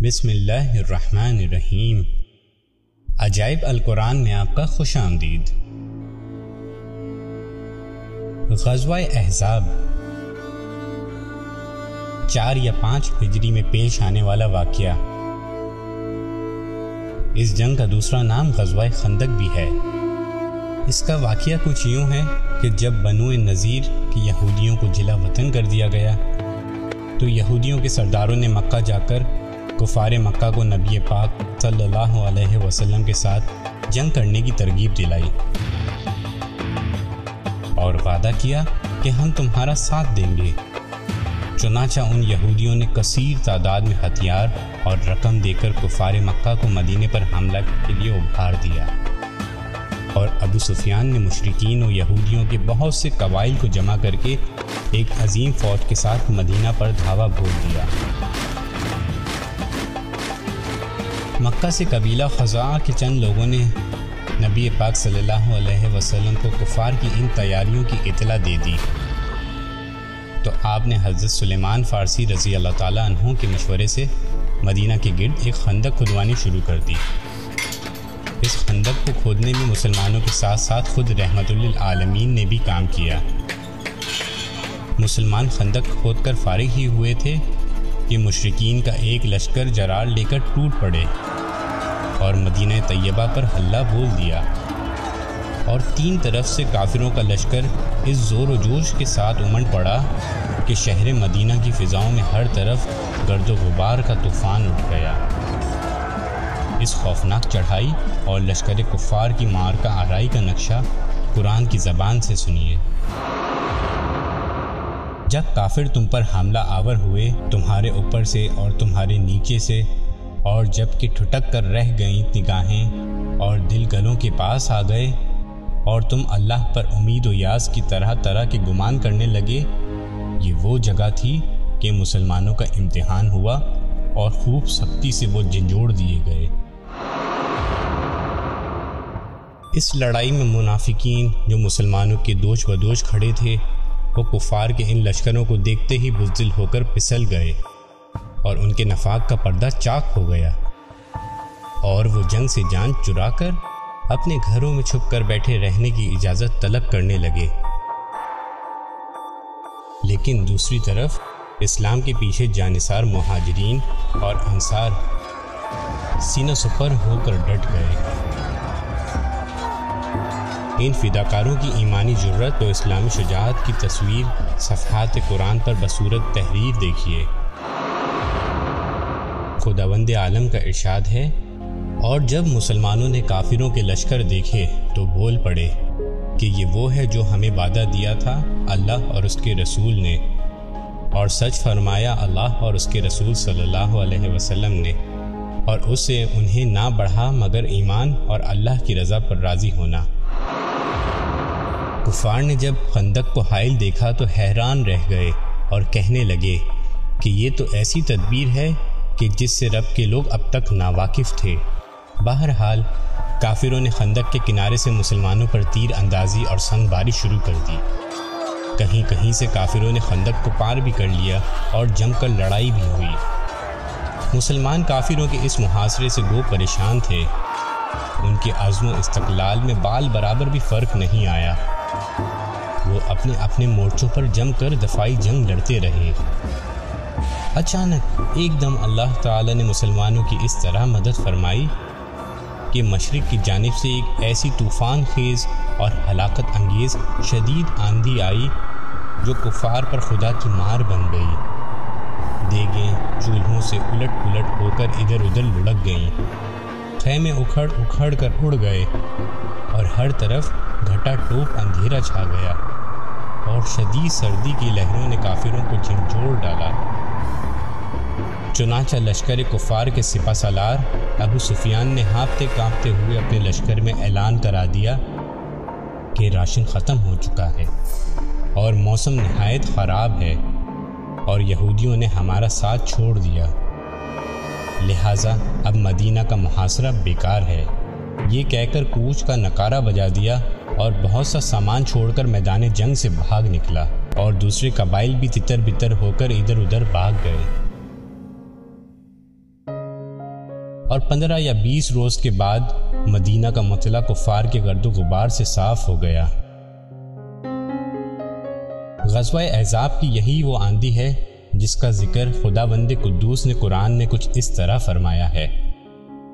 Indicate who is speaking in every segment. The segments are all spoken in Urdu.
Speaker 1: بسم اللہ الرحمن الرحیم۔ عجائب القرآن میں آپ کا خوش آمدید۔ غزوہ احزاب۔ چار یا پانچ ہجری میں پیش آنے والا واقعہ۔ اس جنگ کا دوسرا نام غزوہ خندق بھی ہے۔ اس کا واقعہ کچھ یوں ہے کہ جب بنو نذیر کی یہودیوں کو جلا وطن کر دیا گیا، تو یہودیوں کے سرداروں نے مکہ جا کر کفار مکہ کو نبی پاک صلی اللہ علیہ وسلم کے ساتھ جنگ کرنے کی ترغیب دلائی اور وعدہ کیا کہ ہم تمہارا ساتھ دیں گے۔ چنانچہ ان یہودیوں نے کثیر تعداد میں ہتھیار اور رقم دے کر کفار مکہ کو مدینے پر حملہ کے لیے ابھار دیا۔ اور ابو سفیان نے مشرقین و یہودیوں کے بہت سے قبائل کو جمع کر کے ایک عظیم فوج کے ساتھ مدینہ پر دھاوا بھول دیا۔ مکہ سے قبیلہ خزاں کے چند لوگوں نے نبی پاک صلی اللہ علیہ وسلم کو کفار کی ان تیاریوں کی اطلاع دے دی۔ تو آپ نے حضرت سلیمان فارسی رضی اللہ تعالیٰ عنہ کے مشورے سے مدینہ کے گرد ایک خندق کھدوانی شروع کر دی۔ اس خندق کو کھودنے میں مسلمانوں کے ساتھ ساتھ خود رحمت للعالمین نے بھی کام کیا۔ مسلمان خندق کھود کر فارغ ہی ہوئے تھے۔ کہ مشرقین کا ایک لشکر جرار لے کر ٹوٹ پڑے اور مدینہ طیبہ پر حلہ بول دیا۔ اور تین طرف سے کافروں کا لشکر اس زور و جوش کے ساتھ امن پڑا کہ شہر مدینہ کی فضاؤں میں ہر طرف گرد و غبار کا طوفان اٹھ گیا۔ اس خوفناک چڑھائی اور لشکر کفار کی مار کا آرائی کا نقشہ قرآن کی زبان سے سنیے۔ جب کافر تم پر حاملہ آور ہوئے، تمہارے اوپر سے اور تمہارے نیچے سے، اور جبکہ ٹھٹک کر رہ گئیں نگاہیں اور دل گلوں کے پاس آ گئے، اور تم اللہ پر امید و یاس کی طرح طرح کے گمان کرنے لگے، یہ وہ جگہ تھی کہ مسلمانوں کا امتحان ہوا اور خوب سختی سے وہ جنجوڑ دیے گئے۔ اس لڑائی میں منافقین جو مسلمانوں کے دوش و دوش کھڑے تھے وہ کفار کے ان لشکروں کو دیکھتے ہی بزدل ہو کر پسل گئے اور ان کے نفاق کا پردہ چاک ہو گیا۔ اور وہ جنگ سے جان چرا کر اپنے گھروں میں چھپ کر بیٹھے رہنے کی اجازت طلب کرنے لگے۔ لیکن دوسری طرف اسلام کے پیچھے جانصار مہاجرین اور انصار سینہ سپر ہو کر ڈٹ گئے۔ ان فداکاروں کی ایمانی جرت و اسلامی شجاعت کی تصویر صفحات قرآن پر بصورت تحریر دیکھیے۔ خداوند عالم کا ارشاد ہے، اور جب مسلمانوں نے کافروں کے لشکر دیکھے تو بول پڑے کہ یہ وہ ہے جو ہمیں وعدہ دیا تھا اللہ اور اس کے رسول نے۔ اور سچ فرمایا اللہ اور اس کے رسول صلی اللہ علیہ وسلم نے۔ اور اس سے انہیں نہ بڑھا مگر ایمان اور اللہ کی رضا پر راضی ہونا۔ کفار نے جب خندق کو حائل دیکھا تو حیران رہ گئے اور کہنے لگے کہ یہ تو ایسی تدبیر ہے کہ جس سے رب کے لوگ اب تک ناواقف تھے۔ بہرحال، کافروں نے خندق کے کنارے سے مسلمانوں پر تیر اندازی اور سنگ باری شروع کر دی۔ کہیں کہیں سے کافروں نے خندق کو پار بھی کر لیا اور جم کر لڑائی بھی ہوئی۔ مسلمان کافروں کے اس محاصرے سے گو پریشان تھے۔ ان کے عزم و استقلال میں بال برابر بھی فرق نہیں آیا۔ وہ اپنے اپنے مورچوں پر جم کر دفاعی جنگ لڑتے رہے۔ اچانک ایک دم اللہ تعالی نے مسلمانوں کی اس طرح مدد فرمائی کہ مشرق کی جانب سے ایک ایسی طوفان خیز اور ہلاکت انگیز شدید آندھی آئی جو کفار پر خدا کی مار بن گئی۔ دیگیں چولہوں سے الٹ پلٹ ہو کر ادھر ادھر لڑک گئیں۔ خیمے اکھڑ اکھڑ کر اڑ گئے اور ہر طرف گھٹا ٹوپ اندھیرا چھا گیا اور شدید سردی کی لہروں نے کافروں کو جھنجھوڑ ڈالا۔ چنانچہ لشکر کفار کے سپہ سالار ابو سفیان نے ہانپتے کانپتے ہوئے اپنے لشکر میں اعلان کرا دیا کہ راشن ختم ہو چکا ہے اور موسم نہایت خراب ہے اور یہودیوں نے ہمارا ساتھ چھوڑ دیا۔ لہٰذا اب مدینہ کا محاصرہ بیکار ہے۔ یہ کہہ کر کوچ کا نکارہ بجا دیا اور بہت سا سامان چھوڑ کر میدان جنگ سے بھاگ نکلا اور دوسرے قبائل بھی تتر بتر ہو کر ادھر ادھر بھاگ گئے۔ اور پندرہ یا بیس روز کے بعد مدینہ کا مطلع کفار کے گرد و غبار سے صاف ہو گیا۔ غزوہ اعزاب کی یہی وہ آندھی ہے جس کا ذکر خدا بند قدوس نے قرآن میں کچھ اس طرح فرمایا ہے۔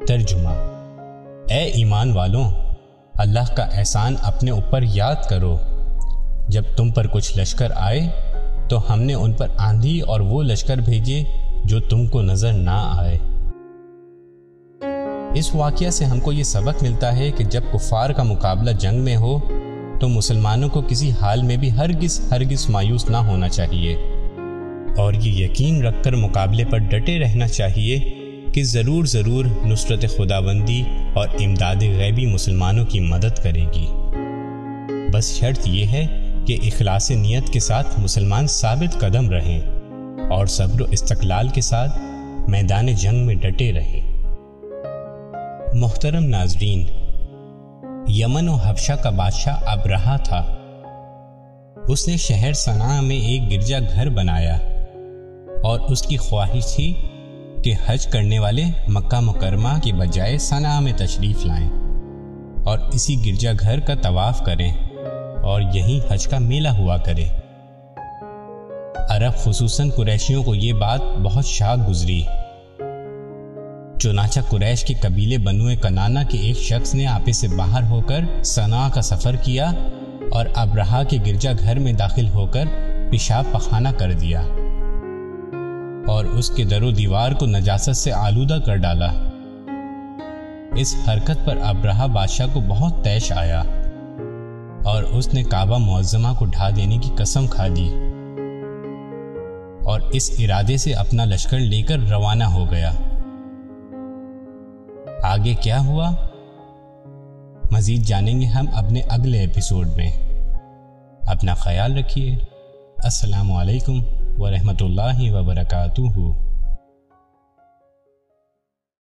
Speaker 1: ترجمہ اے ایمان والوں، اللہ کا احسان اپنے اوپر یاد کرو۔ جب تم پر کچھ لشکر آئے، تو ہم نے ان پر آندھی اور وہ لشکر بھیجے جو تم کو نظر نہ آئے۔ اس واقعہ سے ہم کو یہ سبق ملتا ہے کہ جب کفار کا مقابلہ جنگ میں ہو، تو مسلمانوں کو کسی حال میں بھی ہرگز ہرگز مایوس نہ ہونا چاہیے۔ اور یہ یقین رکھ کر مقابلے پر ڈٹے رہنا چاہیے کہ ضرور ضرور نصرت خدا بندی اور امداد غیبی مسلمانوں کی مدد کرے گی۔ بس شرط یہ ہے کہ اخلاص نیت کے ساتھ مسلمان ثابت قدم رہیں اور صبر و استقلال کے ساتھ میدان جنگ میں ڈٹے رہیں۔ محترم ناظرین، یمن و حبشہ کا بادشاہ اب رہا تھا۔ اس نے شہر صنع میں ایک گرجا گھر بنایا۔ اور اس کی خواہش تھی کہ حج کرنے والے مکہ مکرمہ کے بجائے صنع میں تشریف لائیں اور اسی گرجا گھر کا طواف کریں اور یہی حج کا میلہ ہوا کرے عرب خصوصاً قریشیوں کو یہ بات بہت شاک گزری۔ چنانچہ قریش کے قبیلے بنوئے کنانا کے ایک شخص نے آپے سے باہر ہو کر سنا کا سفر کیا اور ابرہا کے گرجا گھر میں داخل ہو کر پیشاب پخانہ کر دیا۔ اور اس کے در و دیوار کو نجاست سے آلودہ کر ڈالا۔ اس حرکت پر ابرہا بادشاہ کو بہت تیش آیا اور اس نے کعبہ معظمہ کو ڈھا دینے کی قسم کھا دی اور اس ارادے سے اپنا لشکر لے کر روانہ ہو گیا۔ آگے کیا ہوا؟ مزید جانیں گے ہم اپنے اگلے ایپیسوڈ میں۔ اپنا خیال رکھیے۔ السلام علیکم۔ ورحمۃ اللہ وبرکاتہ